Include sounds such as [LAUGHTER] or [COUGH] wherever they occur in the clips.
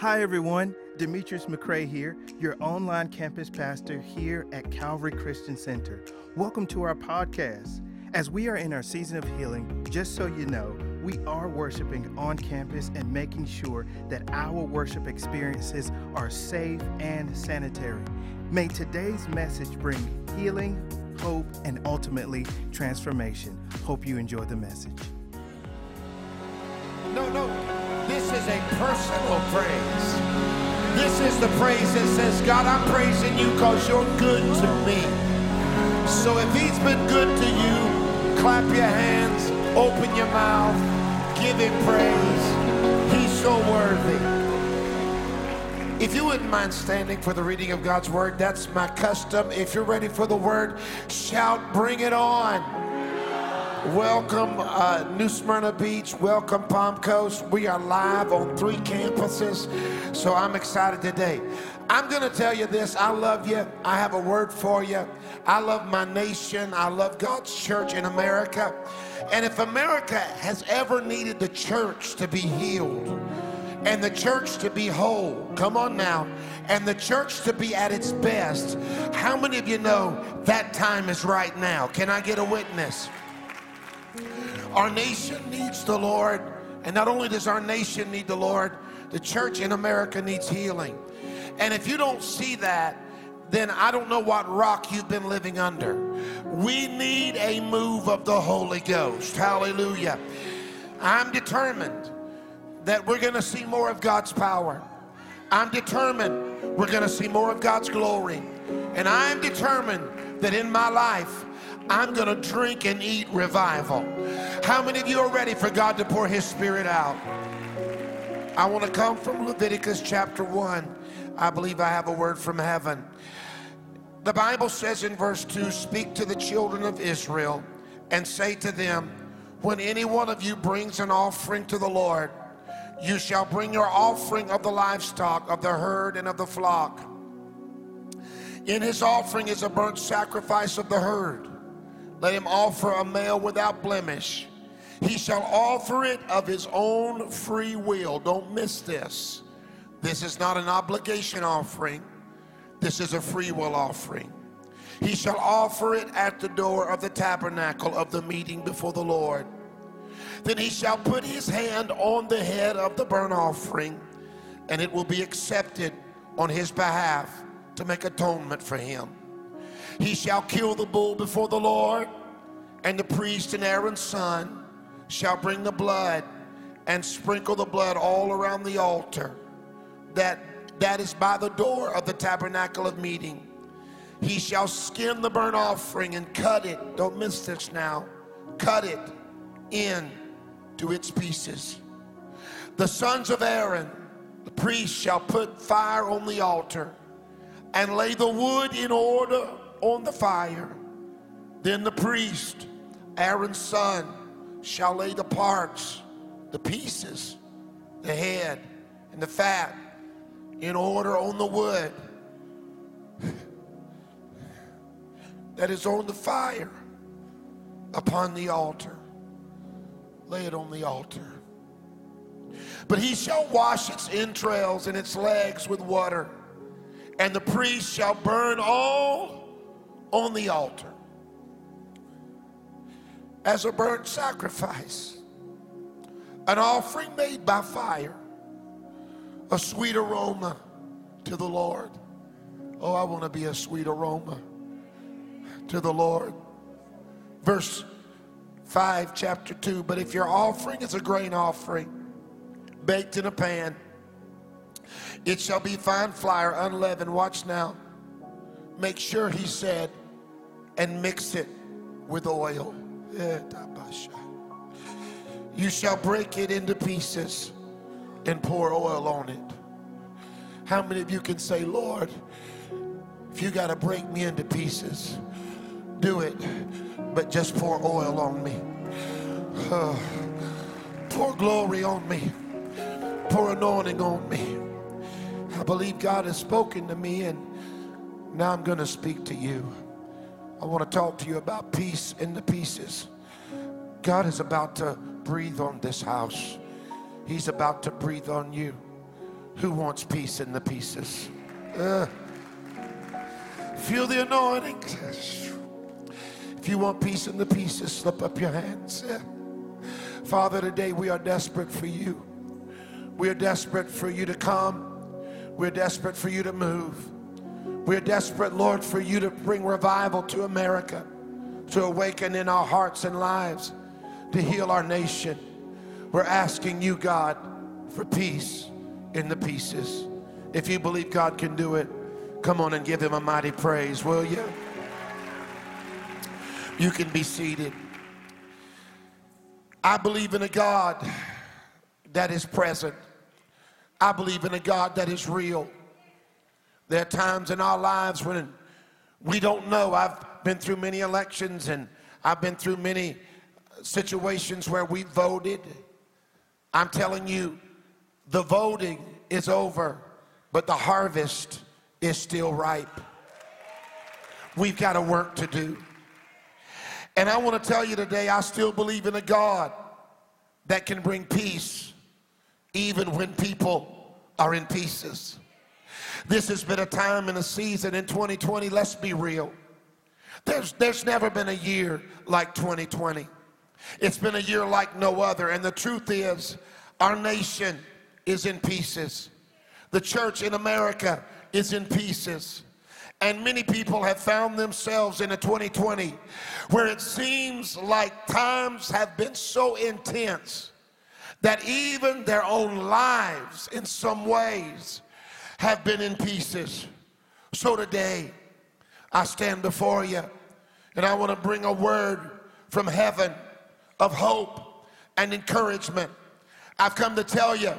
Hi, everyone. Demetrius McCrae here, your online campus pastor here at Calvary Christian Center. Welcome to our podcast. As we are in our season of healing, just so you know, we are worshiping on campus and making sure that our worship experiences are safe and sanitary. May today's message bring healing, hope, and ultimately transformation. Hope you enjoy the message. No, no. A personal praise. This is the praise that says, God, I'm praising you because you're good to me. So if he's been good to you, clap your hands, open your mouth, give him praise. He's so worthy. If you wouldn't mind standing for the reading of God's word, that's my custom. If you're ready for the word, shout, bring it on. Welcome, uh, New Smyrna Beach. Welcome, Palm Coast. We are live on three campuses, so I'm excited today. I'm going to tell you this I love you. I have a word for you. I love my nation. I love God's church in America. And if America has ever needed the church to be healed, and the church to be whole. Come on now. And the church to be at its best. How many of you know that time is right now? Can I get a witness? Our nation needs the Lord. And not only does our nation need the Lord, the church in America needs healing. And if you don't see that, then I don't know what rock you've been living under. We need a move of the Holy Ghost. Hallelujah. I'm determined that we're going to see more of God's power. I'm determined we're going to see more of God's glory. And I'm determined that in my life, I'm going to drink and eat revival. How many of you are ready for God to pour His Spirit out? I want to come from Leviticus chapter 1. I believe I have a word from heaven. The Bible says in verse 2 Speak to the children of Israel and say to them, When any one of you brings an offering to the Lord, you shall bring your offering of the livestock, of the herd, and of the flock. In his offering is a burnt sacrifice of the herd. Let him offer a male without blemish. He shall offer it of his own free will. Don't miss this. This is not an obligation offering, this is a free will offering. He shall offer it at the door of the tabernacle of the meeting before the Lord. Then he shall put his hand on the head of the burnt offering, and it will be accepted on his behalf to make atonement for him. He shall kill the bull before the Lord, and the priest and Aaron's son shall bring the blood and sprinkle the blood all around the altar that that is by the door of the tabernacle of meeting. He shall skin the burnt offering and cut it. Don't miss this now. Cut it in to its pieces. The sons of Aaron, the priest, shall put fire on the altar and lay the wood in order on the fire. Then the priest, Aaron's son, shall lay the parts, the pieces, the head, and the fat in order on the wood that is on the fire upon the altar lay it on the altar. But he shall wash its entrails and its legs with water, and the priest shall burn all on the altar as a burnt sacrifice, an offering made by fire, a sweet aroma to the Lord. Oh, I want to be a sweet aroma to the Lord. Verse 5, chapter 2. But if your offering is a grain offering, baked in a pan, it shall be fine flour, unleavened. Watch now. Make sure, he said, and mix it with oil. You shall break it into pieces and pour oil on it. How many of you can say, Lord, if you got to break me into pieces, do it but just pour oil on me. Uh, pour glory on me. Pour anointing on me. I believe God has spoken to me, and now I'm going to speak to you. I want to talk to you about peace in the pieces. God is about to breathe on this house. He's about to breathe on you. Who wants peace in the pieces? Uh, feel the anointing. If you want peace in the pieces, slip up your hands. Father, today we are desperate for you. We are desperate for you to come. We're desperate for you to move. We're desperate, Lord, for you to bring revival to America, to awaken in our hearts and lives, to heal our nation. We're asking you, God, for peace in the pieces. If you believe God can do it, come on and give him a mighty praise, will you? You can be seated. I believe in a God that is present. I believe in a God that is real. There are times in our lives when we don't know. I've been through many elections and I've been through many situations where we voted. I'm telling you, the voting is over, but the harvest is still ripe. We've got a work to do. And I want to tell you today, I still believe in a God that can bring peace even when people are in pieces. This has been a time and a season in 2020, let's be real. There's, there's never been a year like 2020. It's been a year like no other. And the truth is, our nation is in pieces. The church in America is in pieces. And many people have found themselves in a 2020 where it seems like times have been so intense that even their own lives, in some ways, have been in pieces. So today, I stand before you and I want to bring a word from heaven of hope and encouragement. I've come to tell you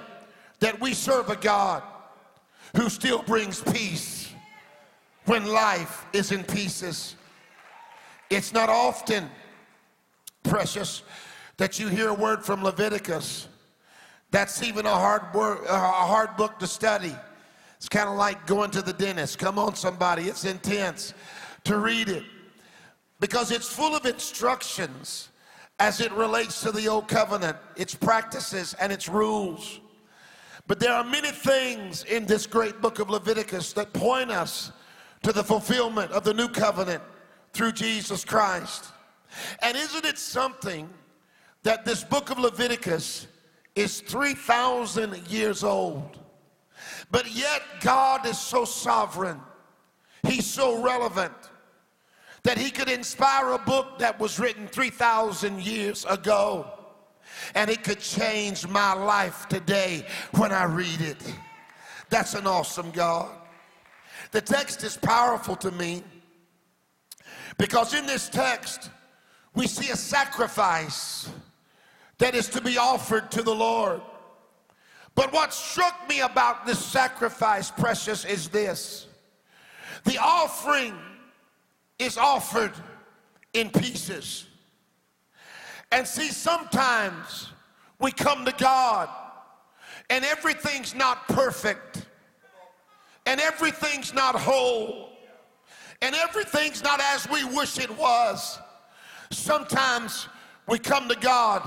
that we serve a God who still brings peace when life is in pieces. It's not often, precious, that you hear a word from Leviticus. That's even a hard, word, a hard book to study. It's kind of like going to the dentist. Come on, somebody, it's intense to read it because it's full of instructions as it relates to the old covenant, its practices and its rules. But there are many things in this great book of Leviticus that point us to the fulfillment of the new covenant through Jesus Christ. And isn't it something that this book of Leviticus is 3,000 years old? But yet God is so sovereign, He's so relevant that He could inspire a book that was written 3,000 years ago and it could change my life today when I read it. That's an awesome God. The text is powerful to me because in this text we see a sacrifice that is to be offered to the Lord. But what struck me about this sacrifice, precious, is this the offering is offered in pieces. And see, sometimes we come to God and everything's not perfect, and everything's not whole, and everything's not as we wish it was. Sometimes we come to God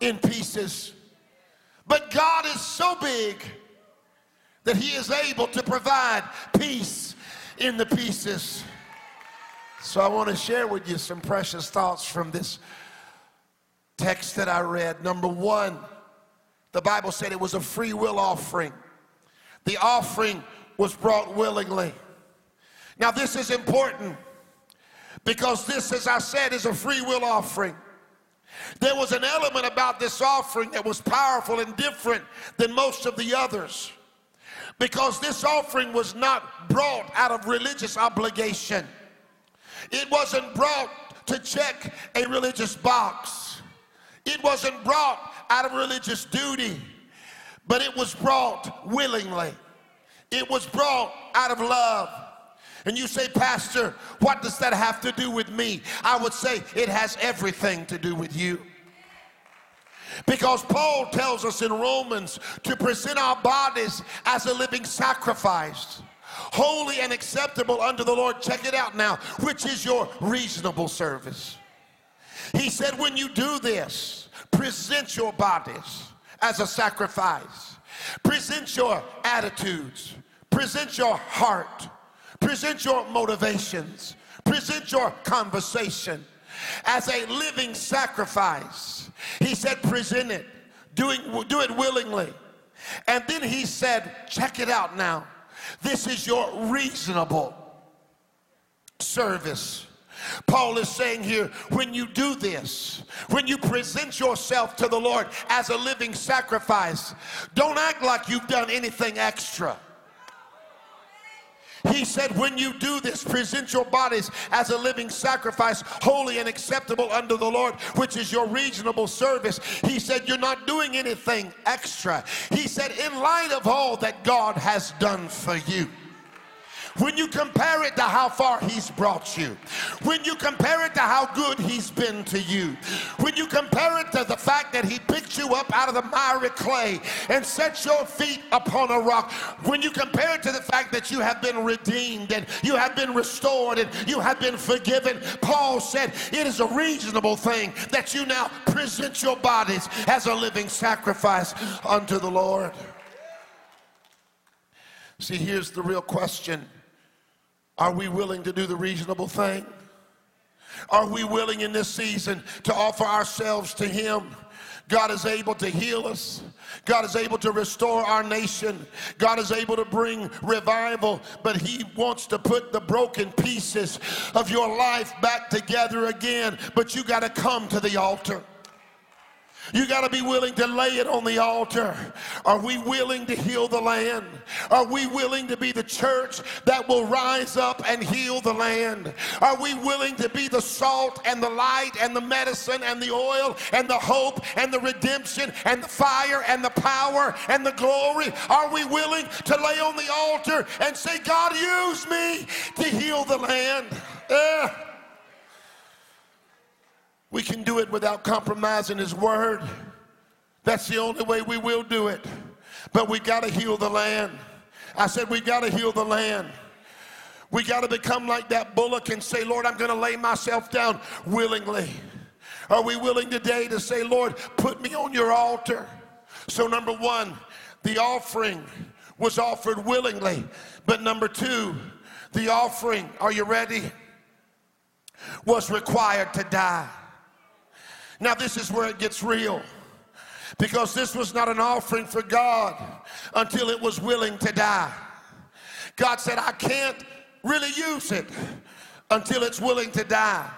in pieces. But God is so big that He is able to provide peace in the pieces. So I want to share with you some precious thoughts from this text that I read. Number one, the Bible said it was a free will offering. The offering was brought willingly. Now, this is important because this, as I said, is a free will offering. There was an element about this offering that was powerful and different than most of the others because this offering was not brought out of religious obligation. It wasn't brought to check a religious box. It wasn't brought out of religious duty, but it was brought willingly. It was brought out of love. And you say, Pastor, what does that have to do with me? I would say it has everything to do with you. Because Paul tells us in Romans to present our bodies as a living sacrifice, holy and acceptable unto the Lord. Check it out now, which is your reasonable service. He said, when you do this, present your bodies as a sacrifice. Present your attitudes, present your heart, present your motivations, present your conversation as a living sacrifice. He said, present it, do it willingly. And then he said, check it out now. This is your reasonable service. Paul is saying here when you do this, when you present yourself to the Lord as a living sacrifice, don't act like you've done anything extra. He said, when you do this, present your bodies as a living sacrifice, holy and acceptable unto the Lord, which is your reasonable service. He said, you're not doing anything extra. He said, in light of all that God has done for you. When you compare it to how far he's brought you, when you compare it to how good he's been to you, when you compare it to the fact that he picked you up out of the miry clay and set your feet upon a rock, when you compare it to the fact that you have been redeemed and you have been restored and you have been forgiven, Paul said it is a reasonable thing that you now present your bodies as a living sacrifice unto the Lord. See, here's the real question are we willing to do the reasonable thing? Are we willing in this season to offer ourselves to Him? God is able to heal us. God is able to restore our nation. God is able to bring revival, but He wants to put the broken pieces of your life back together again. But you got to come to the altar. You got to be willing to lay it on the altar. Are we willing to heal the land? Are we willing to be the church that will rise up and heal the land? Are we willing to be the salt and the light and the medicine and the oil and the hope and the redemption and the fire and the power and the glory? Are we willing to lay on the altar and say, God, use me to heal the land? Uh, we can do it without compromising His word. That's the only way we will do it. But we got to heal the land. I said, we got to heal the land. We got to become like that bullock and say, Lord, I'm going to lay myself down willingly. Are we willing today to say, Lord, put me on your altar? So, number one, the offering was offered willingly. But number two, the offering, are you ready? Was required to die. Now, this is where it gets real because this was not an offering for God until it was willing to die. God said, I can't really use it until it's willing to die.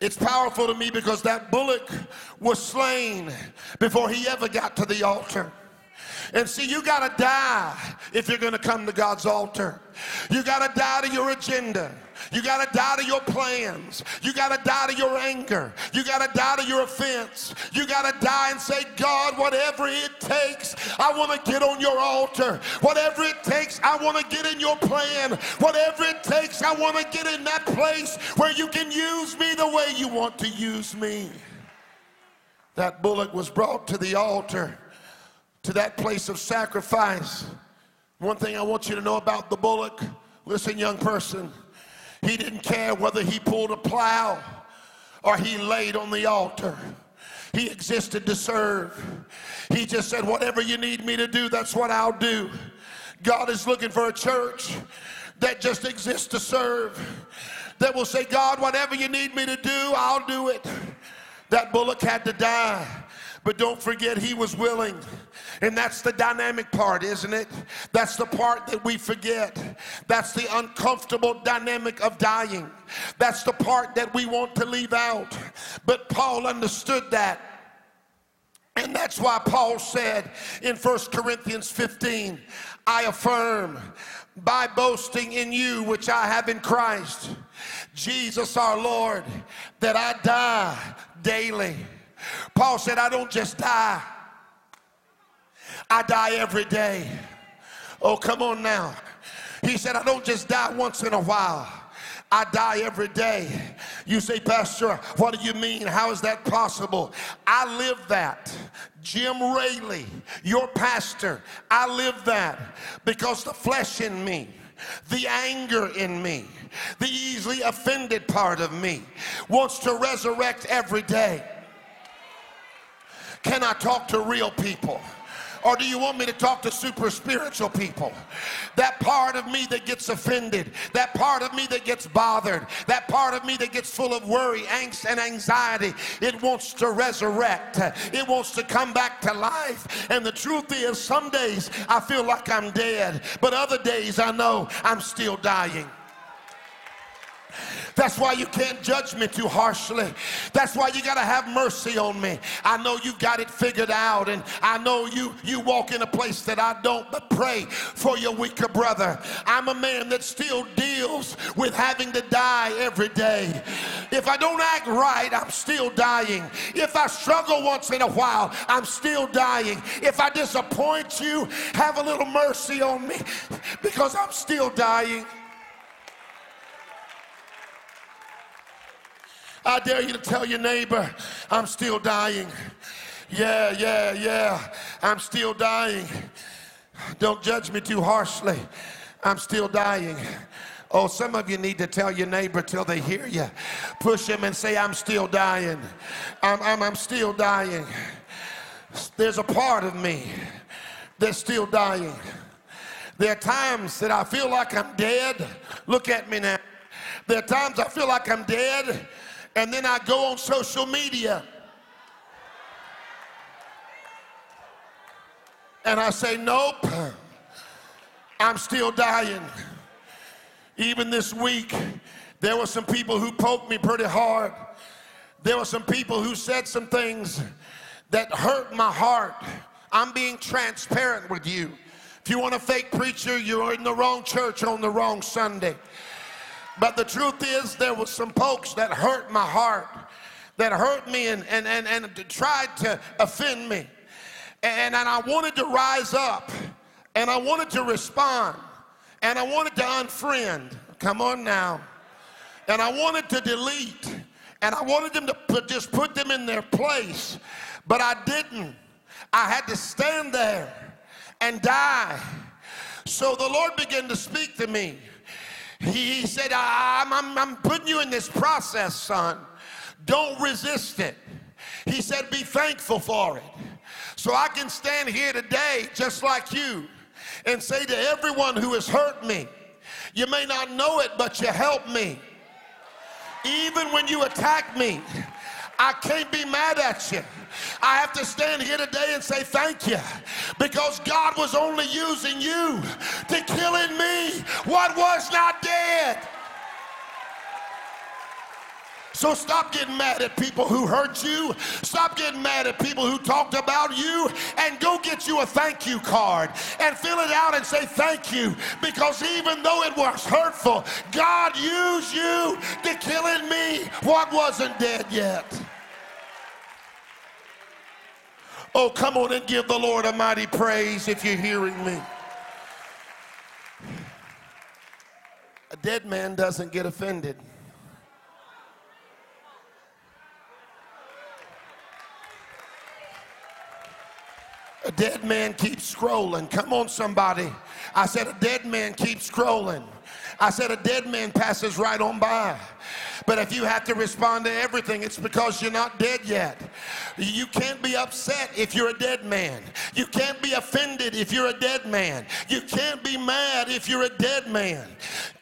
It's powerful to me because that bullock was slain before he ever got to the altar. And see, you got to die if you're going to come to God's altar. You got to die to your agenda. You got to die to your plans. You got to die to your anger. You got to die to your offense. You got to die and say, God, whatever it takes, I want to get on your altar. Whatever it takes, I want to get in your plan. Whatever it takes, I want to get in that place where you can use me the way you want to use me. That bullock was brought to the altar, to that place of sacrifice. One thing I want you to know about the bullock listen, young person. He didn't care whether he pulled a plow or he laid on the altar. He existed to serve. He just said, Whatever you need me to do, that's what I'll do. God is looking for a church that just exists to serve, that will say, God, whatever you need me to do, I'll do it. That bullock had to die. But don't forget, he was willing. And that's the dynamic part, isn't it? That's the part that we forget. That's the uncomfortable dynamic of dying. That's the part that we want to leave out. But Paul understood that. And that's why Paul said in 1 Corinthians 15, I affirm by boasting in you, which I have in Christ, Jesus our Lord, that I die daily. Paul said, I don't just die, I die every day. Oh, come on now. He said, I don't just die once in a while. I die every day. You say, Pastor, what do you mean? How is that possible? I live that. Jim Raley, your pastor, I live that because the flesh in me, the anger in me, the easily offended part of me wants to resurrect every day. Can I talk to real people? Or do you want me to talk to super spiritual people? That part of me that gets offended, that part of me that gets bothered, that part of me that gets full of worry, angst, and anxiety, it wants to resurrect. It wants to come back to life. And the truth is, some days I feel like I'm dead, but other days I know I'm still dying. That's why you can't judge me too harshly. That's why you got to have mercy on me. I know you got it figured out, and I know you you walk in a place that I don't, but pray for your weaker brother. I'm a man that still deals with having to die every day. If I don't act right, I'm still dying. If I struggle once in a while, I'm still dying. If I disappoint you, have a little mercy on me because I'm still dying. I dare you to tell your neighbor, I'm still dying. Yeah, yeah, yeah, I'm still dying. Don't judge me too harshly. I'm still dying. Oh, some of you need to tell your neighbor till they hear you. Push him and say, I'm still dying. I'm, I'm, I'm still dying. There's a part of me that's still dying. There are times that I feel like I'm dead. Look at me now. There are times I feel like I'm dead and then I go on social media and I say, Nope, I'm still dying. Even this week, there were some people who poked me pretty hard. There were some people who said some things that hurt my heart. I'm being transparent with you. If you want a fake preacher, you're in the wrong church on the wrong Sunday. But the truth is, there was some folks that hurt my heart, that hurt me and, and, and, and tried to offend me. And, and I wanted to rise up, and I wanted to respond, and I wanted to unfriend. Come on now. And I wanted to delete, and I wanted them to put, just put them in their place, but I didn't. I had to stand there and die. So the Lord began to speak to me. He said, I'm, I'm, I'm putting you in this process, son. Don't resist it. He said, Be thankful for it. So I can stand here today just like you and say to everyone who has hurt me, You may not know it, but you helped me. Even when you attack me, I can't be mad at you. I have to stand here today and say thank you because God was only using you to kill in me what was not dead. So stop getting mad at people who hurt you. Stop getting mad at people who talked about you and go get you a thank you card and fill it out and say thank you because even though it was hurtful, God used you to kill in me what wasn't dead yet. Oh, come on and give the Lord a mighty praise if you're hearing me. A dead man doesn't get offended. A dead man keeps scrolling. Come on, somebody. I said, a dead man keeps scrolling. I said, a dead man passes right on by. But if you have to respond to everything, it's because you're not dead yet. You can't be upset if you're a dead man. You can't be offended if you're a dead man. You can't be mad if you're a dead man.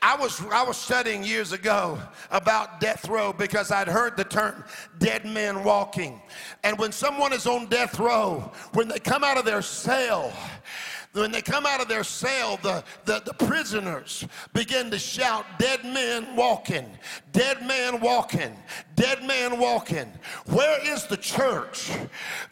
I was, I was studying years ago about death row because I'd heard the term dead man walking. And when someone is on death row, when they come out of their cell, when they come out of their cell, the, the, the prisoners begin to shout, Dead men walking, dead man walking, dead man walking. Where is the church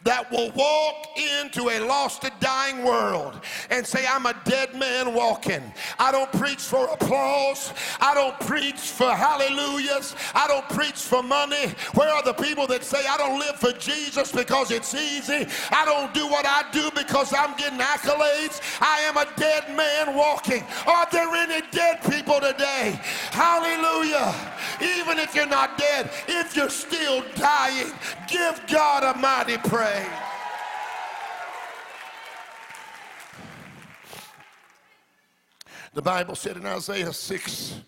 that will walk into a lost and dying world and say, I'm a dead man walking? I don't preach for applause, I don't preach for hallelujahs, I don't preach for money. Where are the people that say, I don't live for Jesus because it's easy? I don't do what I do because I'm getting accolades. I am a dead man walking. Are there any dead people today? Hallelujah. Even if you're not dead, if you're still dying, give God a mighty praise. The Bible said in Isaiah 6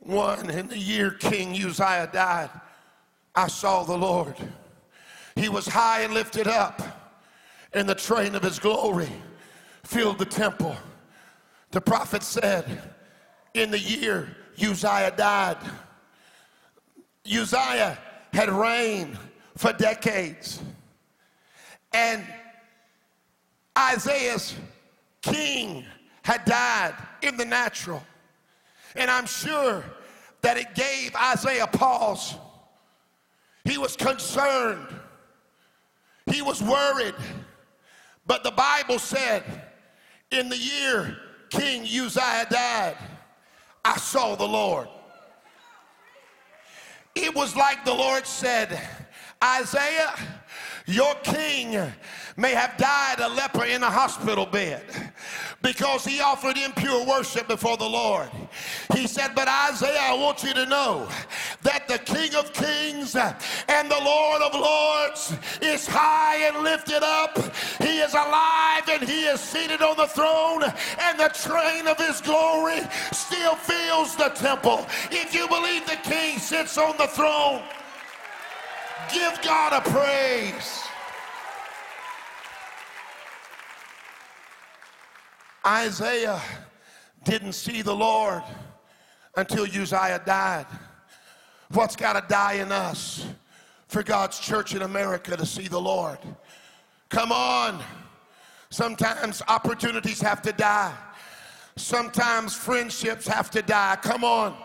1, in the year King Uzziah died, I saw the Lord. He was high and lifted up in the train of his glory filled the temple. The prophet said, in the year Uzziah died, Uzziah had reigned for decades. And Isaiah's king had died in the natural. And I'm sure that it gave Isaiah pause. He was concerned, he was worried. But the Bible said, in the year King Uzziah died, I saw the Lord. It was like the Lord said, Isaiah, your king may have died a leper in a hospital bed because he offered impure worship before the Lord. He said, But Isaiah, I want you to know that the King of Kings and the Lord of Lords is high and lifted up. He is alive and he is seated on the throne, and the train of his glory still fills the temple. If you believe the King sits on the throne, give God a praise. Isaiah didn't see the Lord until Uzziah died. What's got to die in us for God's church in America to see the Lord? Come on. Sometimes opportunities have to die. Sometimes friendships have to die. Come on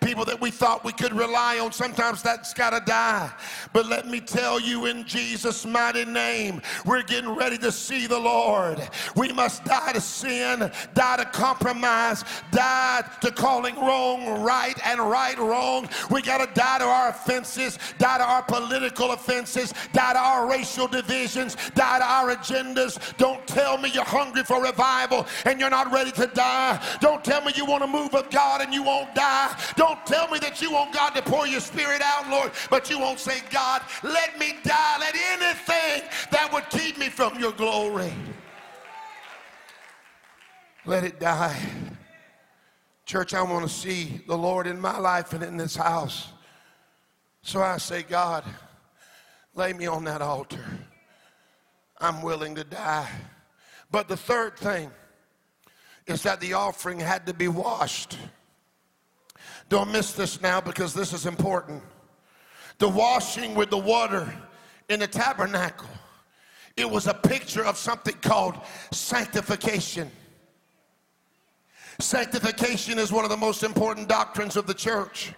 people that we thought we could rely on. Sometimes that's got to die. But let me tell you, in Jesus' mighty name, we're getting ready to see the Lord. We must die to sin, die to compromise, die to calling wrong right and right wrong. We got to die to our offenses, die to our political offenses, die to our racial divisions, die to our agendas. Don't tell me you're hungry for revival and you're not ready to die. Don't tell me you want to move of God and you won't die. Don't don't tell me that you want God to pour your spirit out, Lord, but you won't say, God, let me die. Let anything that would keep me from your glory. Let it die. Church, I want to see the Lord in my life and in this house. So I say, God, lay me on that altar. I'm willing to die. But the third thing is that the offering had to be washed. Don't miss this now because this is important. The washing with the water in the tabernacle, it was a picture of something called sanctification. Sanctification is one of the most important doctrines of the church.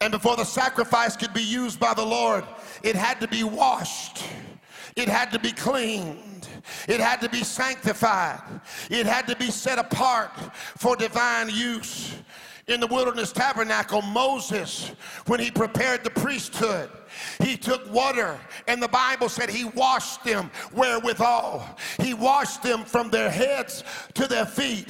And before the sacrifice could be used by the Lord, it had to be washed, it had to be cleaned, it had to be sanctified, it had to be set apart for divine use in the wilderness tabernacle, Moses, when he prepared the priesthood, he took water, and the Bible said he washed them wherewithal. He washed them from their heads to their feet.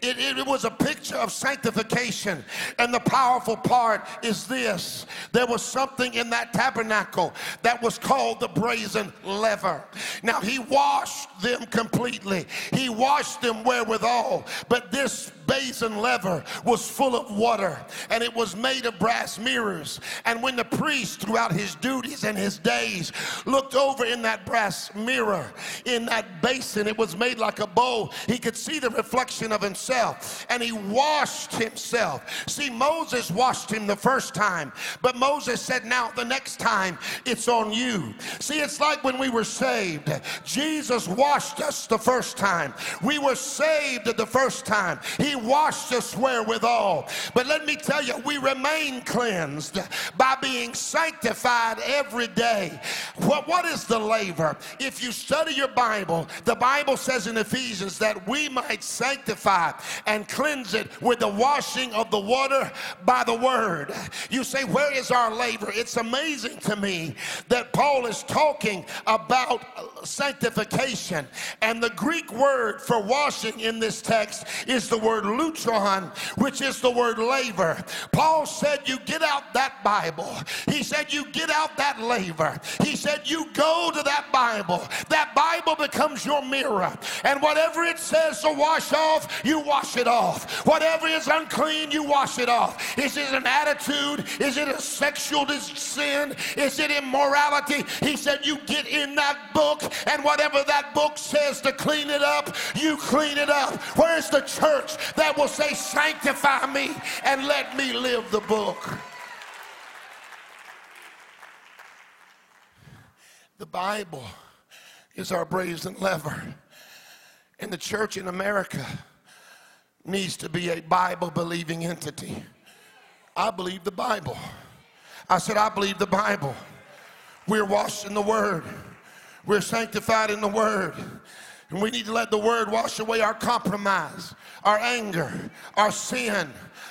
It, it, was a picture of sanctification. And the powerful part is this there was something in that tabernacle that was called the brazen laver. Now, he washed them completely, he washed them wherewithal. But this basin laver was full of water and it was made of brass mirrors. And when the priest, throughout his duties and his days, looked over in that brass mirror, in that basin, it was made like a bowl, he could see the reflection of himself and he washed himself. See, Moses washed him the first time, but Moses said, Now the next time it's on you. See, it's like when we were saved, Jesus washed us the first time. We were saved the first time. He washed us wherewithal. But let me tell you, we remain cleansed by being sanctified every day. What, what is the laver? If you study your Bible, the Bible says in Ephesians that we might sanctify and cleanse it with the washing of the water by the word. You say, Where is our laver? It's amazing to me that Paul is talking about sanctification. And the Greek word for washing in this text is the word word lutron, which is the word laver. Paul said, You get out that Bible. He said, You get out that laver. He said, You go to that Bible. That Bible becomes your mirror. And whatever it says to wash off, you wash it off. Whatever is unclean, you wash it off. Is it an attitude? Is it a sexual sin? Is it immorality? He said, You get in that book, and whatever that book says to clean it up, you clean it up. Where's the church that will say, Sanctify me and let me live the book? The Bible is our brazen laver. And the church in America needs to be a Bible believing entity. I believe the Bible. I said, I believe the Bible. We're washed in the Word, we're sanctified in the Word. And we need to let the Word wash away our compromise, our anger, our sin,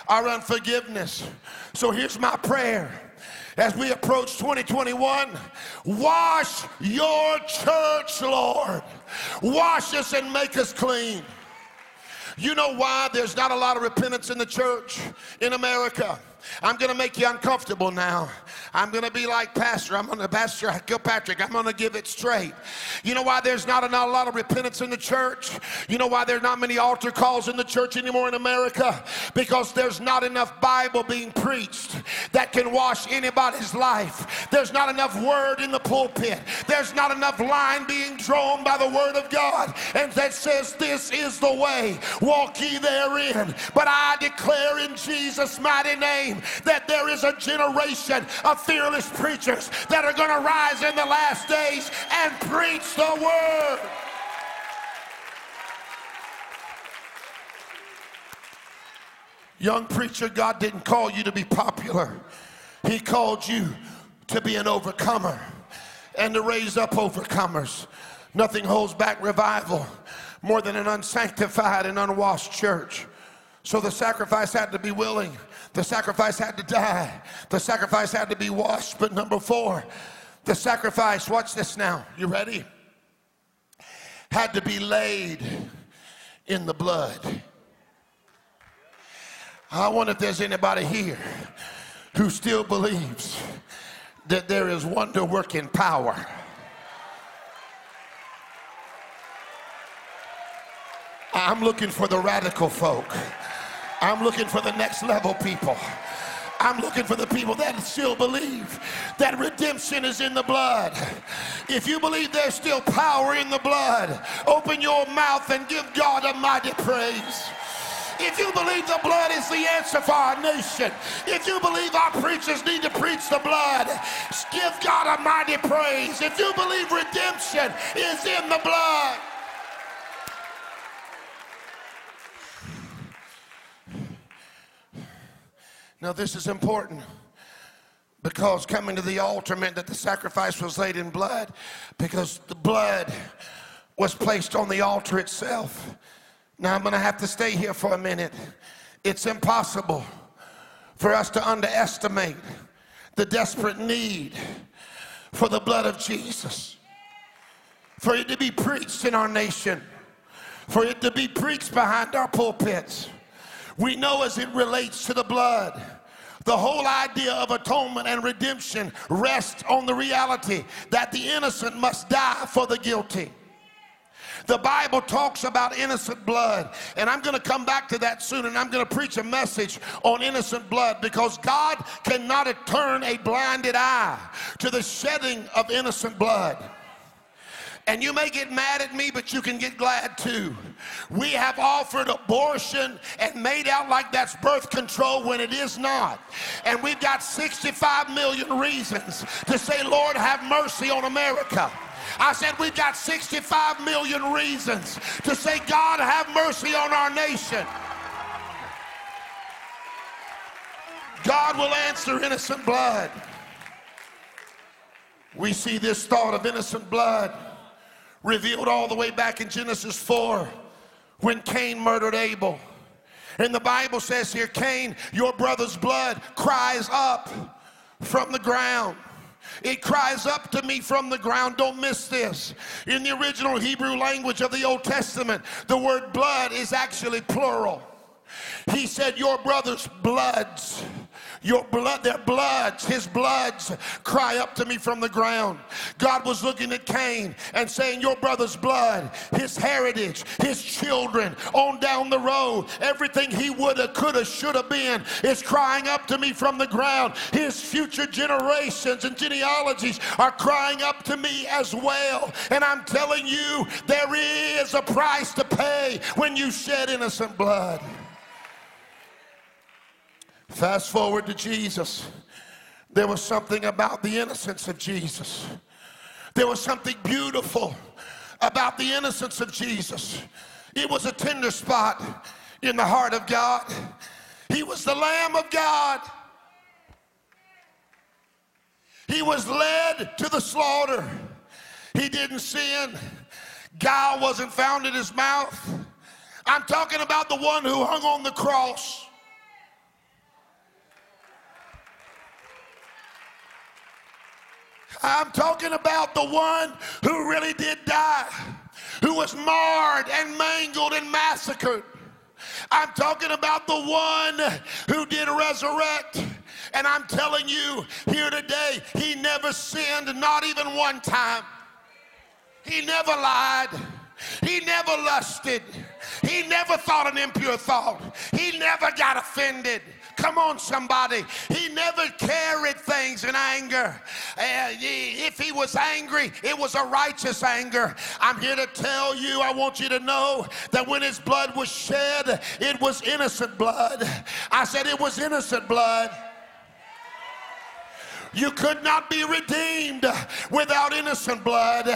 our unforgiveness. So here's my prayer as we approach 2021. Wash your church, Lord. Wash us and make us clean. You know why there's not a lot of repentance in the church in America? I'm going to make you uncomfortable now. I'm going to be like Pastor. I'm going to, Pastor Kilpatrick, I'm going to give it straight. You know why there's not a, not a lot of repentance in the church? You know why there's not many altar calls in the church anymore in America? Because there's not enough Bible being preached that can wash anybody's life. There's not enough word in the pulpit. There's not enough line being drawn by the word of God and that says, This is the way, walk ye therein. But I declare in Jesus' mighty name that there is a generation of fearless preachers that are going to rise in the last days and preach the word. Young preacher, God didn't call you to be popular. He called you to be an overcomer and to raise up overcomers. Nothing holds back revival more than an unsanctified and unwashed church. So the sacrifice had to be willing. The sacrifice had to die. The sacrifice had to be washed. But number four, the sacrifice, watch this now. You ready? Had to be laid in the blood. I wonder if there's anybody here who still believes that there is wonder working power. I'm looking for the radical folk. I'm looking for the next level people. I'm looking for the people that still believe that redemption is in the blood. If you believe there's still power in the blood, open your mouth and give God a mighty praise. If you believe the blood is the answer for our nation, if you believe our preachers need to preach the blood, give God a mighty praise. If you believe redemption is in the blood, Now, this is important because coming to the altar meant that the sacrifice was laid in blood because the blood was placed on the altar itself. Now, I'm going to have to stay here for a minute. It's impossible for us to underestimate the desperate need for the blood of Jesus, for it to be preached in our nation, for it to be preached behind our pulpits we know as it relates to the blood. The whole idea of atonement and redemption rests on the reality that the innocent must die for the guilty. The Bible talks about innocent blood, and I'm going to come back to that soon, and I'm going to preach a message on innocent blood because God cannot turn a blinded eye to the shedding of innocent blood. And you may get mad at me, but you can get glad too. We have offered abortion and made out like that's birth control when it is not. And we've got 65 million reasons to say, Lord, have mercy on America. I said, we've got 65 million reasons to say, God, have mercy on our nation. God will answer innocent blood. We see this thought of innocent blood revealed all the way back in Genesis 4 when Cain murdered Abel. And the Bible says here, Cain, your brother's blood cries up from the ground. It cries up to me from the ground. Don't miss this. In the original Hebrew language of the Old Testament, the word blood is actually plural. He said, Your brother's bloods your blood, their bloods, his bloods cry up to me from the ground. God was looking at Cain and saying, Your brother's blood, his heritage, his children, on down the road, everything he woulda, coulda, shoulda been is crying up to me from the ground. His future generations and genealogies are crying up to me as well. And I'm telling you, there is a price to pay when you shed innocent blood. Fast forward to Jesus. There was something about the innocence of Jesus. There was something beautiful about the innocence of Jesus. It was a tender spot in the heart of God. He was the Lamb of God. He was led to the slaughter. He didn't sin. Guile wasn't found in his mouth. I'm talking about the one who hung on the cross. I'm talking about the one who really did die, who was marred and mangled and massacred. I'm talking about the one who did resurrect. And I'm telling you here today, he never sinned, not even one time. He never lied. He never lusted. He never thought an impure thought. He never got offended. Come on, somebody. He never carried things in anger. Uh, if he was angry, it was a righteous anger. I'm here to tell you, I want you to know that when his blood was shed, it was innocent blood. I said it was innocent blood. You could not be redeemed without innocent blood.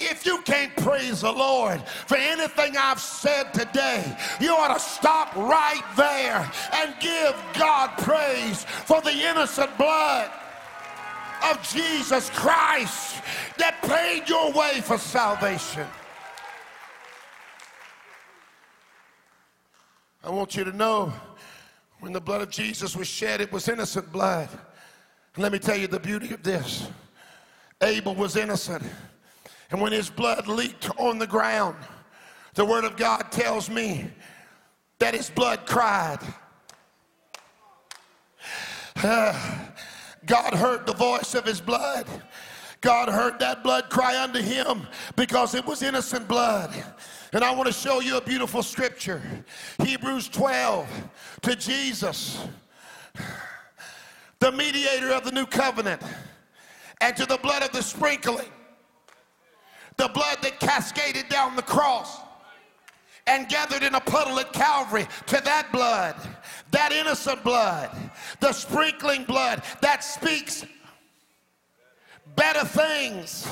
If you can't praise the Lord for anything I've said today, you ought to stop right there and give God praise for the innocent blood of Jesus Christ that paid your way for salvation. I want you to know when the blood of Jesus was shed, it was innocent blood. Let me tell you the beauty of this. Abel was innocent. And when his blood leaked on the ground, the word of God tells me that his blood cried. Uh, [SIGHS] God heard the voice of his blood. God heard that blood cry unto him because it was innocent blood. And I want to show you a beautiful scripture Hebrews 12 to Jesus [SIGHS] the mediator of the new covenant, and to the blood of the sprinkling, the blood that cascaded down the cross and gathered in a puddle at Calvary, to that blood, that innocent blood, the sprinkling blood that speaks better things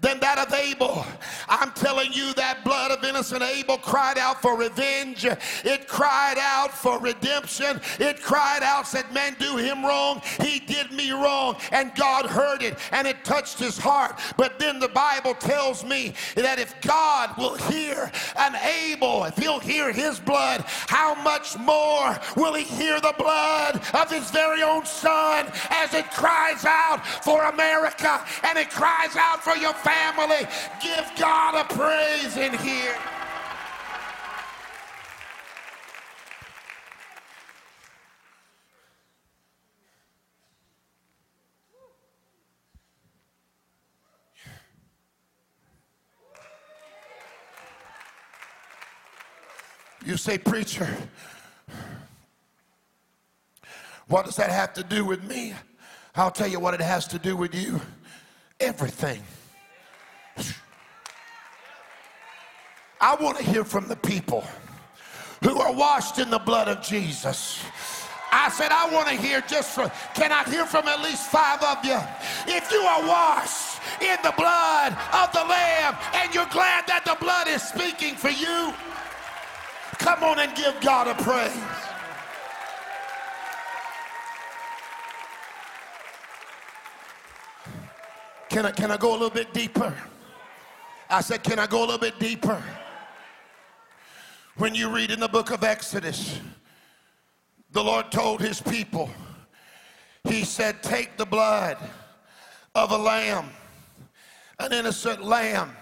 than that of Abel. I'm telling you, that blood of innocent Abel cried out for revenge. It cried out for redemption. It cried out, said, Man, do him wrong. He did me wrong. And God heard it and it touched his heart. But then the Bible tells me that if God will hear an Abel, if he'll hear his blood, how much more will he hear the blood of his very own son as it cries out for America and it cries out for your family. Give God a praise in here. You say, Preacher, what does that have to do with me? I'll tell you what it has to do with you everything. I want to hear from the people who are washed in the blood of Jesus. I said, I want to hear just from, can I hear from at least five of you? If you are washed in the blood of the Lamb and you're glad that the blood is speaking for you, come on and give God a praise. Can I, can I go a little bit deeper? I said, Can I go a little bit deeper? When you read in the book of Exodus, the Lord told his people, He said, Take the blood of a lamb, an innocent lamb,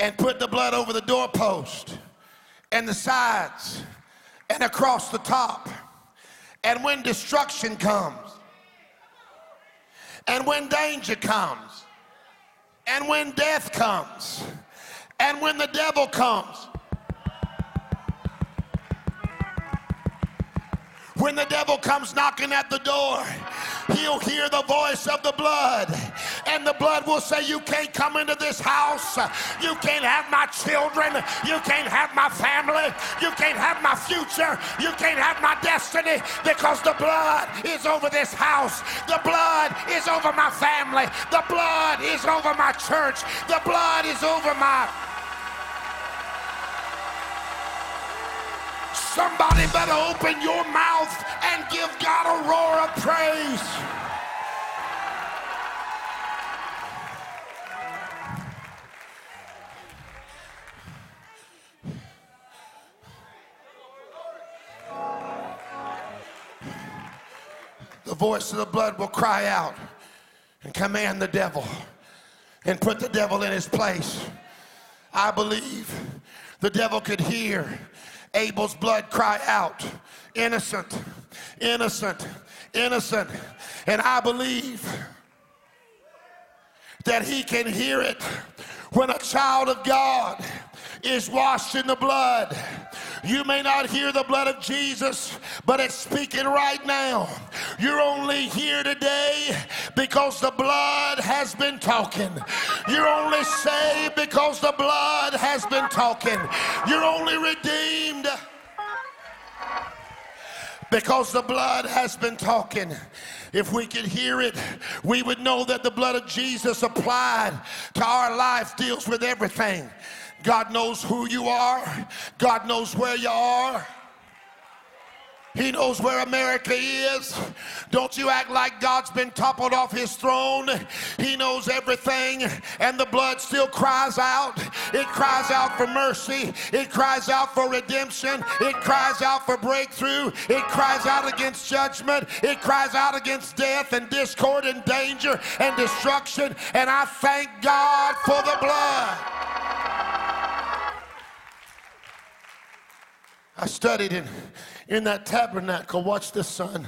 and put the blood over the doorpost and the sides and across the top. And when destruction comes, and when danger comes, and when death comes, and when the devil comes, when the devil comes knocking at the door, he'll hear the voice of the blood. And the blood will say, You can't come into this house. You can't have my children. You can't have my family. You can't have my future. You can't have my destiny because the blood is over this house. The blood is over my family. The blood is over my church. The blood is over my. Somebody better open your mouth and give God a roar of praise. The voice of the blood will cry out and command the devil and put the devil in his place. I believe the devil could hear Abel's blood cry out, innocent, innocent, innocent. And I believe that he can hear it when a child of God is washed in the blood. You may not hear the blood of Jesus, but it's speaking right now. You're only here today because the blood has been talking. You're only saved because the blood has been talking. You're only redeemed because the blood has been talking. If we could hear it, we would know that the blood of Jesus applied to our life deals with everything. God knows who you are, God knows where you are. He knows where America is. Don't you act like God's been toppled off his throne. He knows everything, and the blood still cries out. It cries out for mercy, it cries out for redemption, it cries out for breakthrough, it cries out against judgment, it cries out against death and discord and danger and destruction. And I thank God for the blood. I studied in, in that tabernacle. Watch the sun.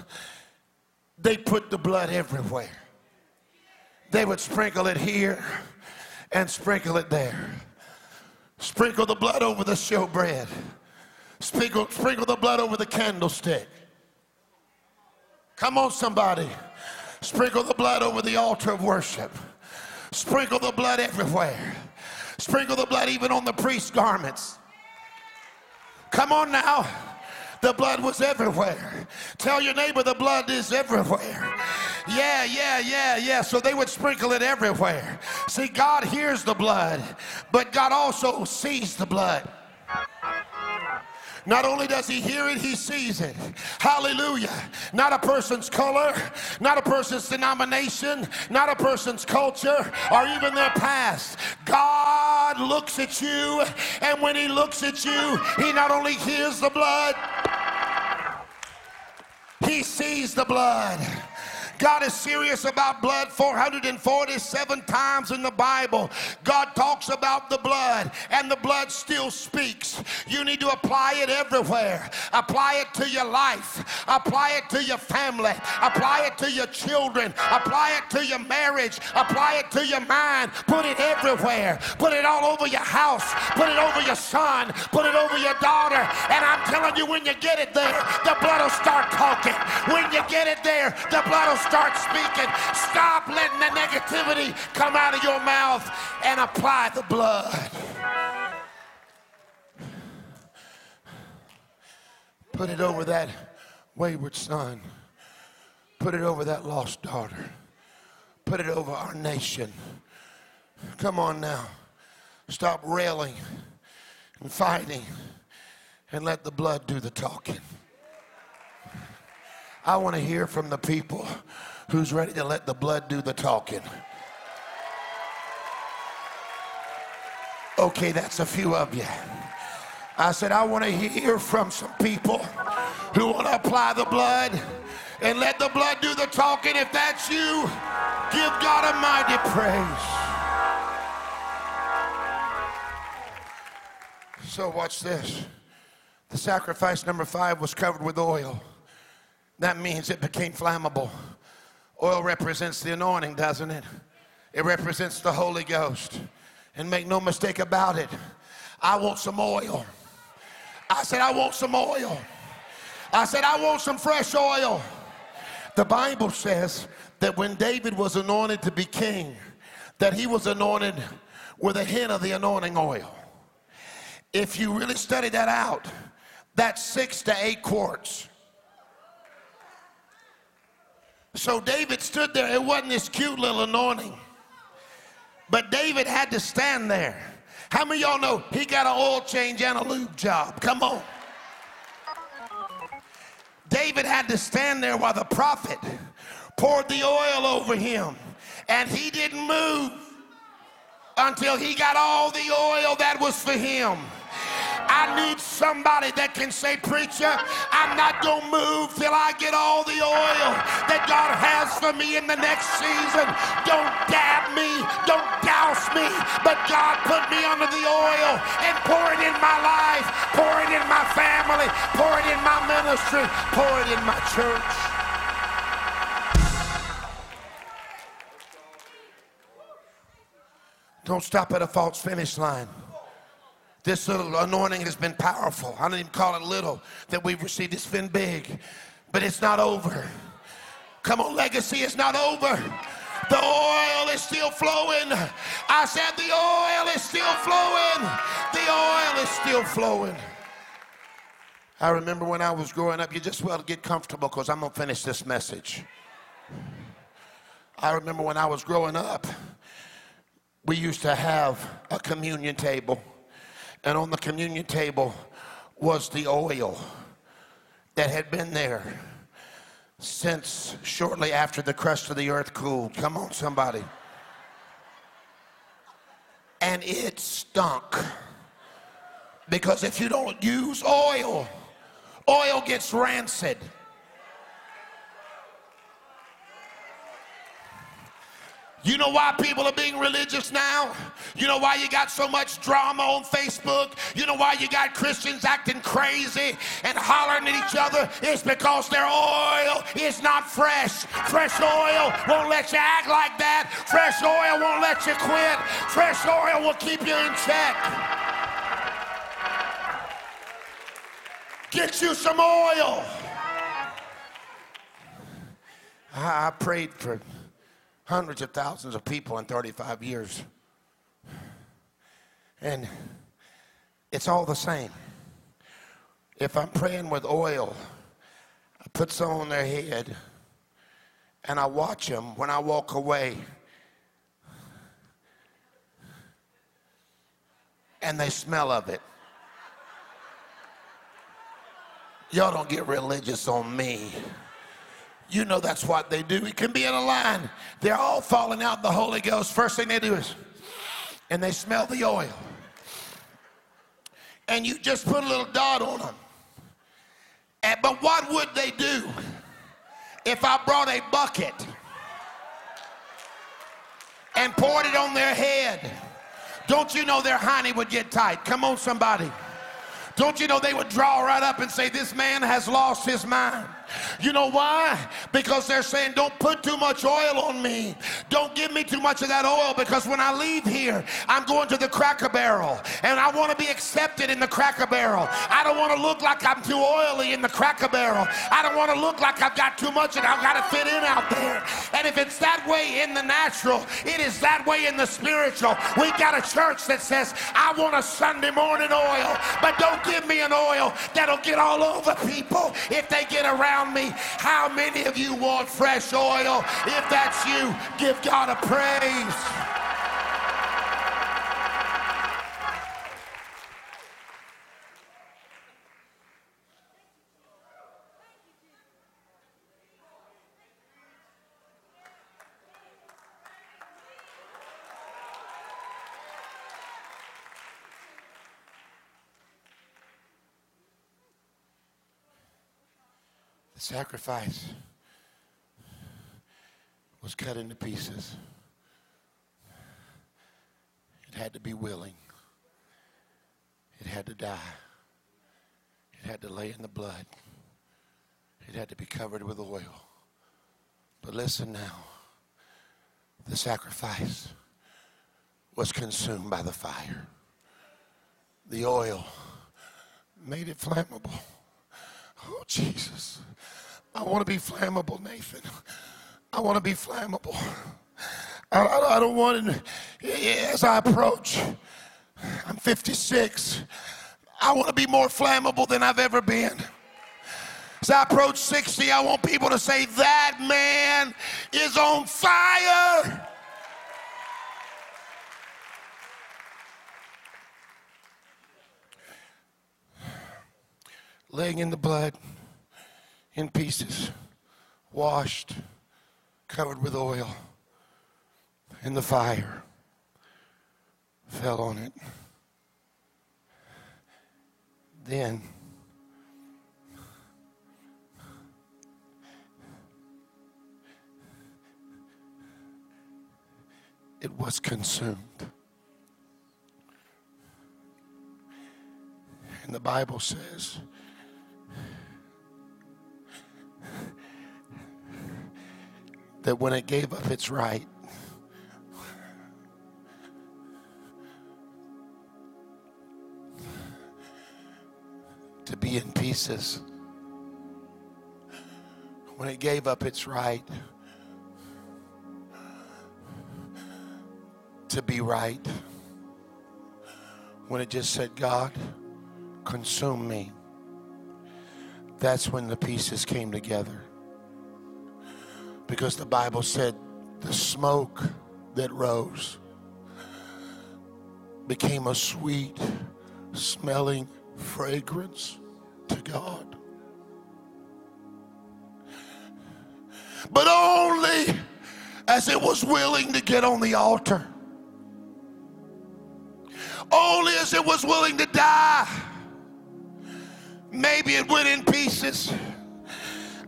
They put the blood everywhere. They would sprinkle it here and sprinkle it there. Sprinkle the blood over the showbread. Sprinkle, sprinkle the blood over the candlestick. Come on, somebody. Sprinkle the blood over the altar of worship. Sprinkle the blood everywhere. Sprinkle the blood even on the priest's garments. Come on now. The blood was everywhere. Tell your neighbor the blood is everywhere. Yeah, yeah, yeah, yeah. So they would sprinkle it everywhere. See, God hears the blood, but God also sees the blood. Not only does he hear it, he sees it. Hallelujah. Not a person's color, not a person's denomination, not a person's culture, or even their past. God looks at you, and when he looks at you, he not only hears the blood, he sees the blood. God is serious about blood 447 times in the Bible. God talks about the blood, and the blood still speaks. You need to apply it everywhere. Apply it to your life, apply it to your family, apply it to your children, apply it to your marriage, apply it to your mind. Put it everywhere. Put it all over your house, put it over your son, put it over your daughter. And I'm telling you, when you get it there, the blood will start talking. When you get it there, the blood will start speaking. Stop letting the negativity come out of your mouth and apply the blood. Put it over that wayward son. Put it over that lost daughter. Put it over our nation. Come on now. Stop railing and fighting and let the blood do the talking. I want to hear from the people who's ready to let the blood do the talking. Okay, that's a few of you. I said, I want to hear from some people who want to apply the blood and let the blood do the talking. If that's you, give God a mighty praise. So, watch this. The sacrifice number five was covered with oil. That means it became flammable. Oil represents the anointing, doesn't it? It represents the Holy Ghost. And make no mistake about it, I want some oil. I said, I want some oil. I said, I want some fresh oil. The Bible says that when David was anointed to be king, that he was anointed with a hint of the anointing oil. If you really study that out, that's six to eight quarts. So David stood there. It wasn't this cute little anointing. But David had to stand there. How many y'all know he got an oil change and a lube job? Come on. David had to stand there while the prophet poured the oil over him. And he didn't move until he got all the oil that was for him. I need somebody that can say, Preacher, I'm not going to move till I get all the oil that God has for me in the next season. Don't dab me, don't douse me, but God put me under the oil and pour it in my life, pour it in my family, pour it in my ministry, pour it in my church. Don't stop at a false finish line. This little anointing has been powerful. I don't even call it little that we've received. It's been big, but it's not over. Come on, legacy is not over. The oil is still flowing. I said the oil is still flowing. The oil is still flowing. I remember when I was growing up, you just well get comfortable because I'm going to finish this message. I remember when I was growing up, we used to have a communion table and on the communion table was the oil that had been there since shortly after the crust of the earth cooled. Come on, somebody. And it stunk. Because if you don't use oil, oil gets rancid. You know why people are being religious now? You know why you got so much drama on Facebook? You know why you got Christians acting crazy and hollering at each other? It's because their oil is not fresh. Fresh oil won't let you act like that. Fresh oil won't let you quit. Fresh oil will keep you in check. Get you some oil. I, prayed for hundreds of thousands of people in 35 years. And it's all the same. If I'm praying with oil, I put some on their head and I watch them when I walk away. And they smell of it. Y'all don't get religious on me. You know that's what they do. It can be in a line. They're all falling out the Holy Ghost. First thing they do is, and they smell the oil. And you just put a little dot on them. And, but what would they do if I brought a bucket and poured it on their head? Don't you know their hiney would get tight? Come on, somebody. Don't you know they would draw right up and say, This man has lost his mind. You know why? Because they're saying, don't put too much oil on me. Don't give me too much of that oil because when I leave here, I'm going to the cracker barrel and I want to be accepted in the cracker barrel. I don't want to look like I'm too oily in the cracker barrel. I don't want to look like I've got too much and I've got to fit in out there. And if it's that way in the natural, it is that way in the spiritual. We got a church that says, I want a Sunday morning oil, but don't give me an oil that'll get all over people if they get around around me. How many of you want fresh oil? If that's you, give God a praise. Sacrifice was cut into pieces. It had to be willing. It had to die. It had to lay in the blood. It had to be covered with oil. But listen now. The sacrifice was consumed by the fire. The oil made it flammable. Oh, Jesus. I want to be flammable, Nathan. I want to be flammable. I, I, I don't want to, as I approach, I'm 56. I want to be more flammable than I've ever been. As I approach 60, I want people to say, That man is on fire. Laying in the blood, in pieces, washed, covered with oil, and the fire fell on it. Then, it was consumed. And the Bible says, [LAUGHS] that when it gave up its right, [LAUGHS] to be in pieces, when it gave up its right. To be right, when it just said, God, consume me, that's when the pieces came together because the Bible said the smoke that rose became a sweet smelling fragrance to God. But only as it was willing to get on the altar. Only as it was willing to die. Maybe it went in pieces.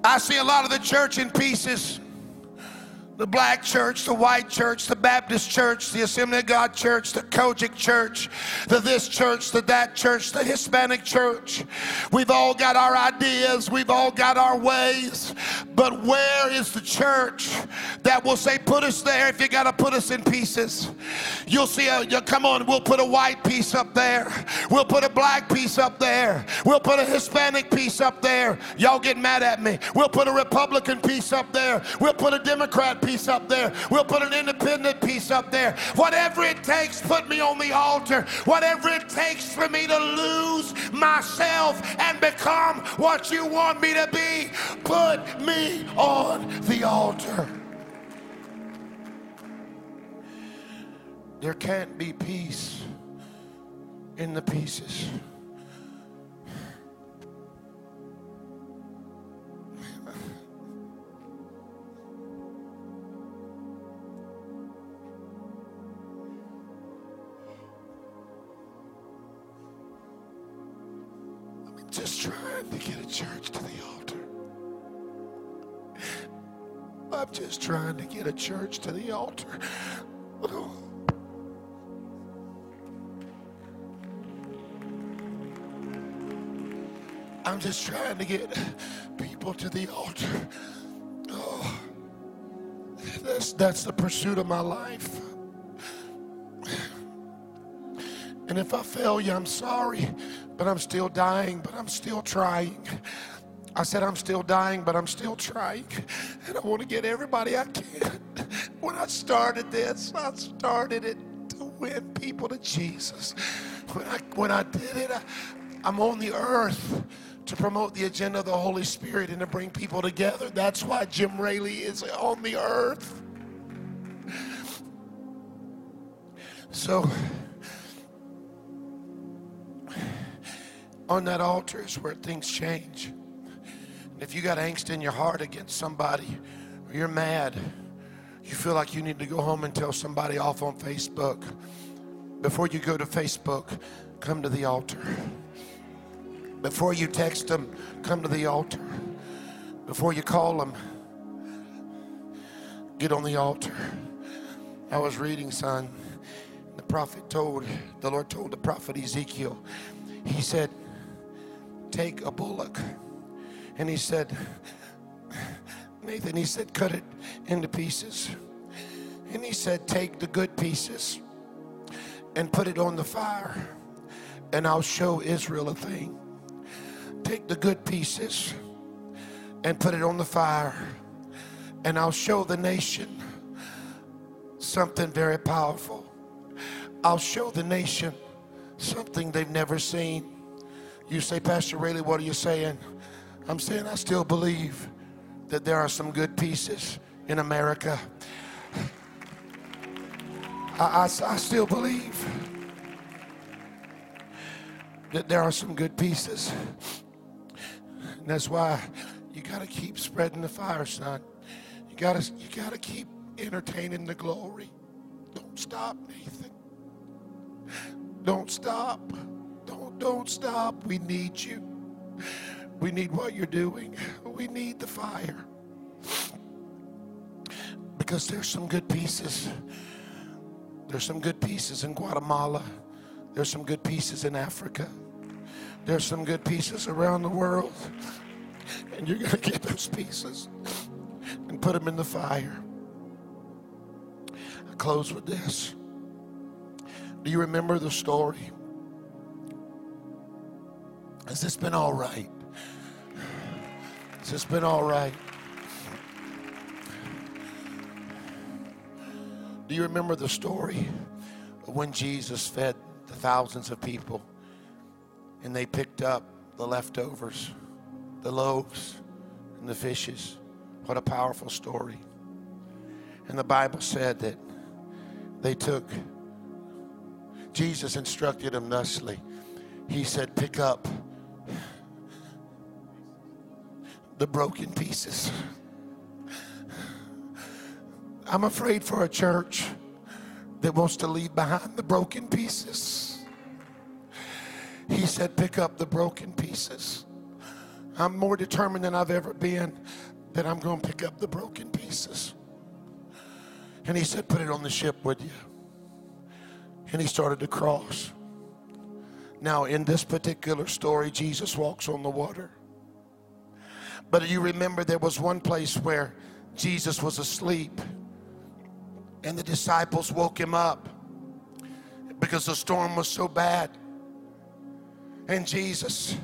I see a lot of the church in pieces the black church, the white church, the Baptist church, the Assembly of God church, the COGIC church, the this church, the that church, the Hispanic church. We've all got our ideas, we've all got our ways, but where is the church that will say, put us there if you got to put us in pieces? You'll see, a, you, come on, we'll put a white piece up there, we'll put a black piece up there, we'll put a Hispanic piece up there. Y'all get mad at me. We'll put a Republican piece up there, we'll put a Democrat piece up there. We'll put an independent piece up there. Whatever it takes, put me on the altar. Whatever it takes for me to lose myself and become what you want me to be, put me on the altar. There can't be peace in the pieces. I'm just trying to get a church to the altar. I'm just trying to get people to the altar. Oh, that's, that's the pursuit of my life. And if I fail you, I'm sorry but I'm still dying, but I'm still trying. I said, I'm still dying, but I'm still trying. And I want to get everybody I can. [LAUGHS] When I started this, I started it to win people to Jesus. When I, when I did it, I, I'm on the earth to promote the agenda of the Holy Spirit and to bring people together. That's why Jim Raley is on the earth. So, on that altar is where things change. If you got angst in your heart against somebody, or you're mad, you feel like you need to go home and tell somebody off on Facebook. Before you go to Facebook, come to the altar. Before you text them, come to the altar. Before you call them, get on the altar. I was reading, son. The prophet told, the Lord told the prophet Ezekiel, he said, take a bullock. And he said, Nathan, he said, cut it into pieces. And he said, take the good pieces and put it on the fire, and I'll show Israel a thing. Take the good pieces and put it on the fire, and I'll show the nation something very powerful. I'll show the nation something they've never seen. You say, Pastor Raley, what are you saying? I'm saying I still believe that there are some good pieces in America. I, I, I still believe that there are some good pieces. And that's why you got to keep spreading the fire, son. You got to you got to keep entertaining the glory. Don't stop, Nathan. Don't stop. Don't don't stop. We need you. We need what you're doing. We need the fire. Because there's some good pieces. There's some good pieces in Guatemala. There's some good pieces in Africa. There's some good pieces around the world. And you're going to get those pieces and put them in the fire. I close with this. Do you remember the story? Has this been all right? Has this been all right? Do you remember the story of when Jesus fed the thousands of people and they picked up the leftovers, the loaves, and the fishes? What a powerful story. And the Bible said that they took, Jesus instructed them thusly. He said, Pick up the broken pieces. I'm afraid for a church that wants to leave behind the broken pieces. He said, Pick up the broken pieces. I'm more determined than I've ever been that I'm going to pick up the broken pieces. And he said, Put it on the ship with you. And he started to cross. Now, in this particular story, Jesus walks on the water. But you remember there was one place where Jesus was asleep and the disciples woke him up because the storm was so bad. And Jesus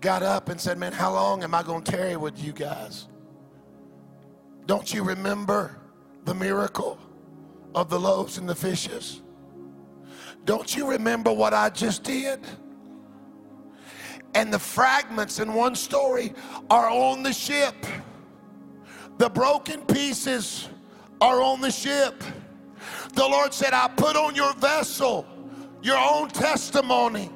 got up and said, Man, how long am I going to tarry with you guys? Don't you remember the miracle of the loaves and the fishes? Don't you remember what I just did? And the fragments in one story are on the ship. The broken pieces are on the ship. The Lord said, I put on your vessel your own testimony.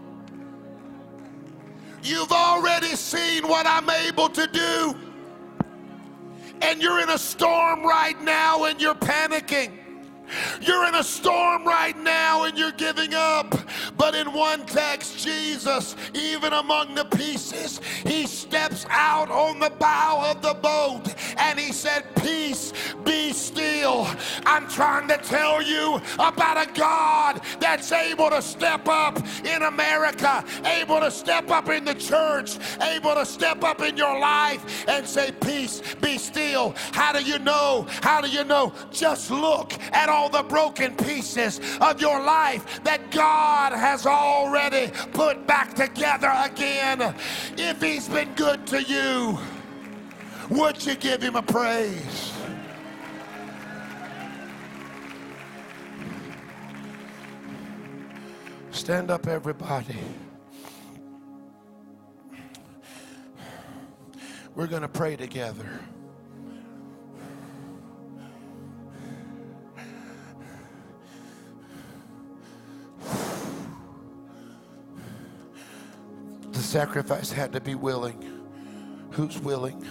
You've already seen what I'm able to do. And you're in a storm right now and you're panicking. You're in a storm right now and you're giving up. But in one text, Jesus, even among the pieces, he steps out on the bow of the boat and he said, Peace, be still. I'm trying to tell you about a God that's able to step up in America, able to step up in the church, able to step up in your life and say, Peace, be still. How do you know? How do you know? Just look at all the broken pieces of your life that God has already put back together again. If He's been good to you, would you give Him a praise? Stand up, everybody. We're going to pray together. The sacrifice had to be willing. Who's willing?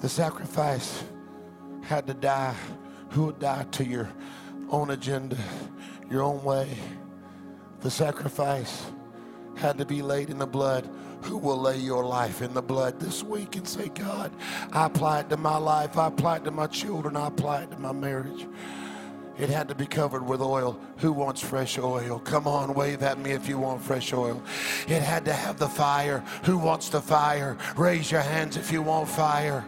The sacrifice had to die. Who would die to your own agenda, your own way? The sacrifice had to be laid in the blood. Who will lay your life in the blood this week and say, God, I apply it to my life, I apply it to my children, I apply it to my marriage. It had to be covered with oil. Who wants fresh oil? Come on, wave at me if you want fresh oil. It had to have the fire. Who wants the fire? Raise your hands if you want fire.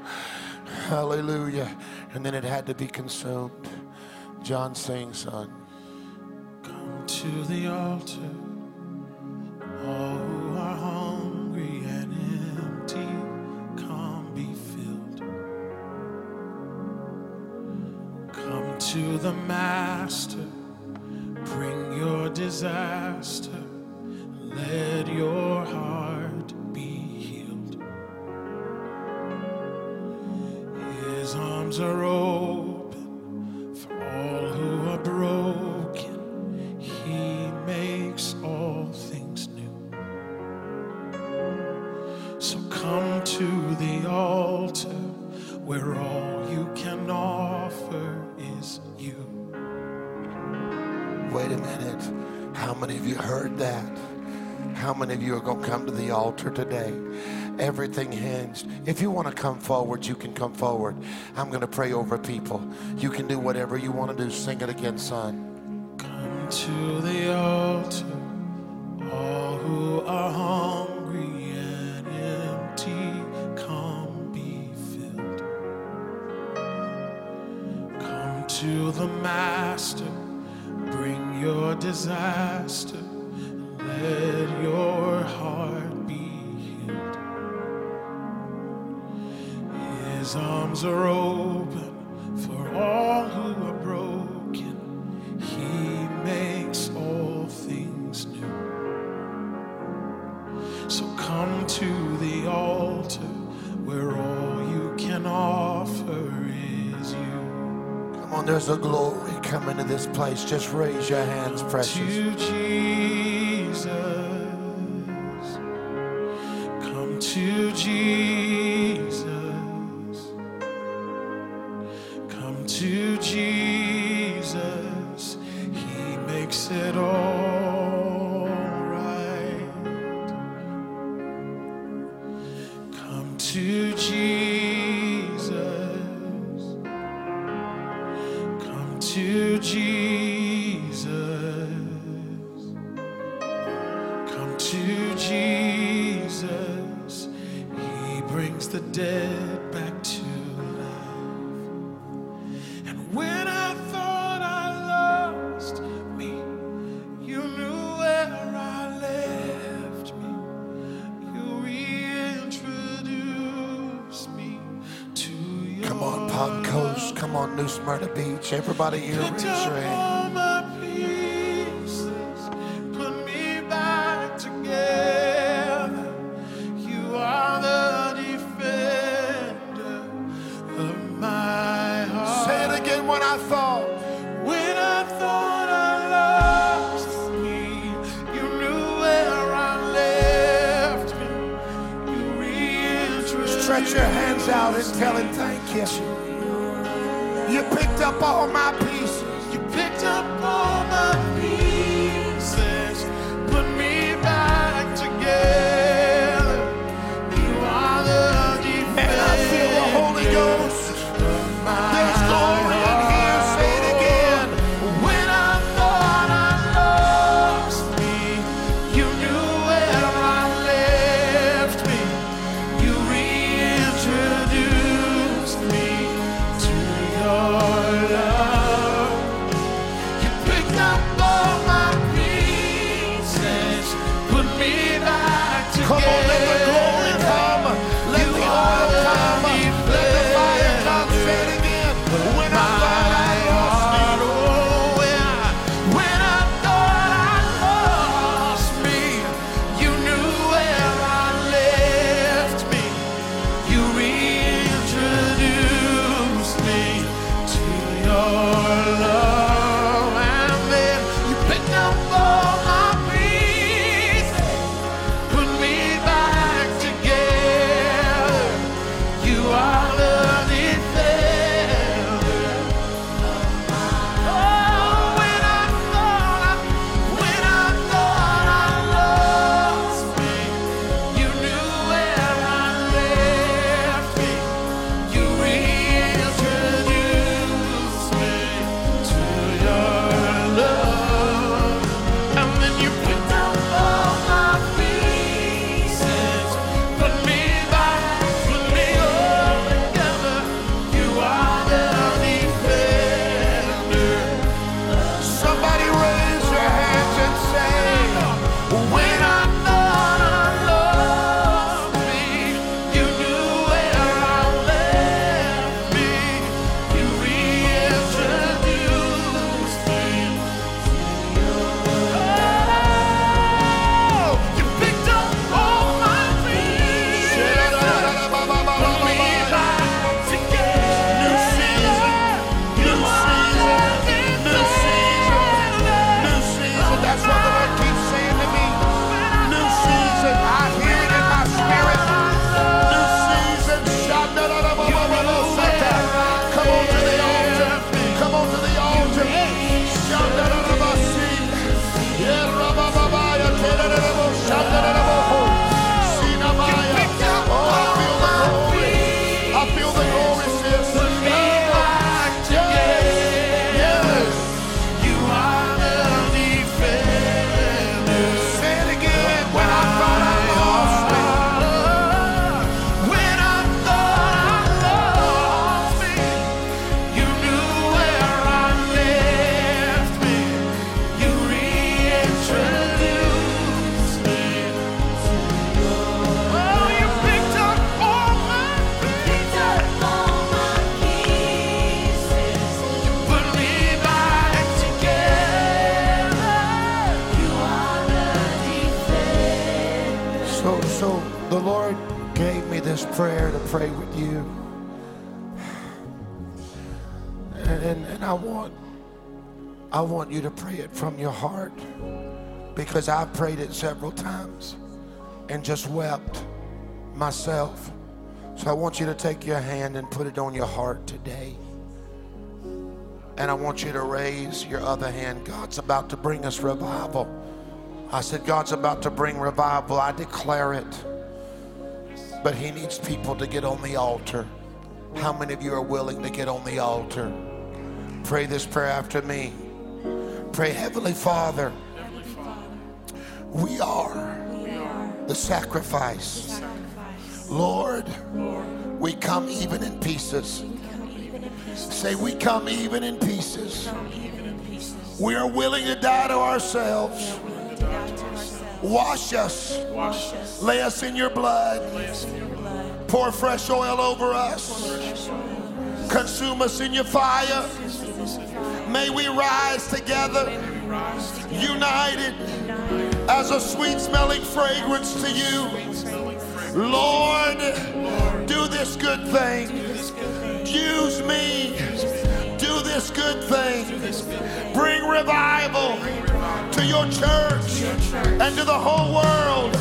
Hallelujah. And then it had to be consumed. John sings, son. Come to the altar, to the Master, bring your disaster, let your heart be healed. His arms are open many of you are going to come to the altar today? Everything hinged. If you want to come forward, you can come forward. I'm going to pray over people. You can do whatever you want to do. Sing it again, son. Come to the altar, all who are hungry and empty, come be filled. Come to the Master, bring your disaster, let your His arms are open for all who are broken. He makes all things new. So come to the altar where all you can offer is you. Come on, there's a glory coming to this place. Just raise your hands, precious. To Jesus. Everybody here, want you to pray it from your heart because I've prayed it several times and just wept myself. So I want you to take your hand and put it on your heart today. And I want you to raise your other hand. God's about to bring us revival. I said, God's about to bring revival. I declare it. But He needs people to get on the altar. How many of you are willing to get on the altar? Pray this prayer after me. Pray, Heavenly Father, we are the sacrifice. Lord, we come even in pieces. Say, we come even in pieces. We are willing to die to ourselves. Wash us. Lay us in your blood. Pour fresh oil over us. Consume us in your fire. May we rise together, united as a sweet smelling fragrance to you. Lord, do this good thing. Use me. Do this good thing. Bring revival to your church and to the whole world.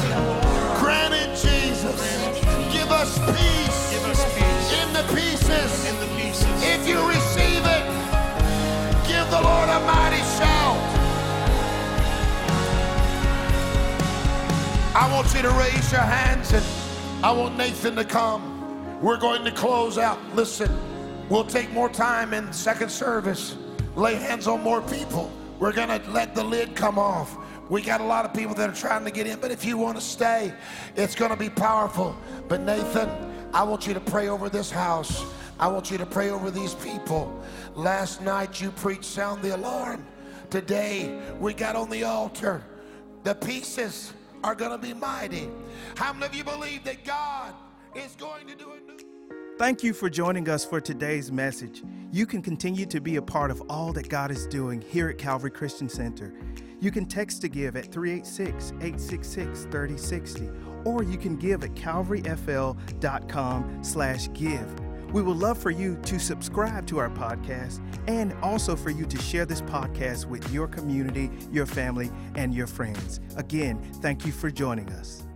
Grant it, Jesus. Give us peace in the pieces. If you receive it, give the Lord a mighty shout. I want you to raise your hands and I want Nathan to come. We're going to close out. Listen, we'll take more time in second service, lay hands on more people. We're going to let the lid come off. We got a lot of people that are trying to get in, but if you want to stay, it's going to be powerful. But Nathan, I want you to pray over this house. I want you to pray over these people. Last night you preached sound the alarm. Today we got on the altar. The pieces are going to be mighty. How many of you believe that God is going to do a new Thank you for joining us for today's message. You can continue to be a part of all that God is doing here at Calvary Christian Center. You can text to give at 386 866 3060, or you can give at calvaryfl.com slash give. We would love for you to subscribe to our podcast and also for you to share this podcast with your community, your family, and your friends. Again, thank you for joining us.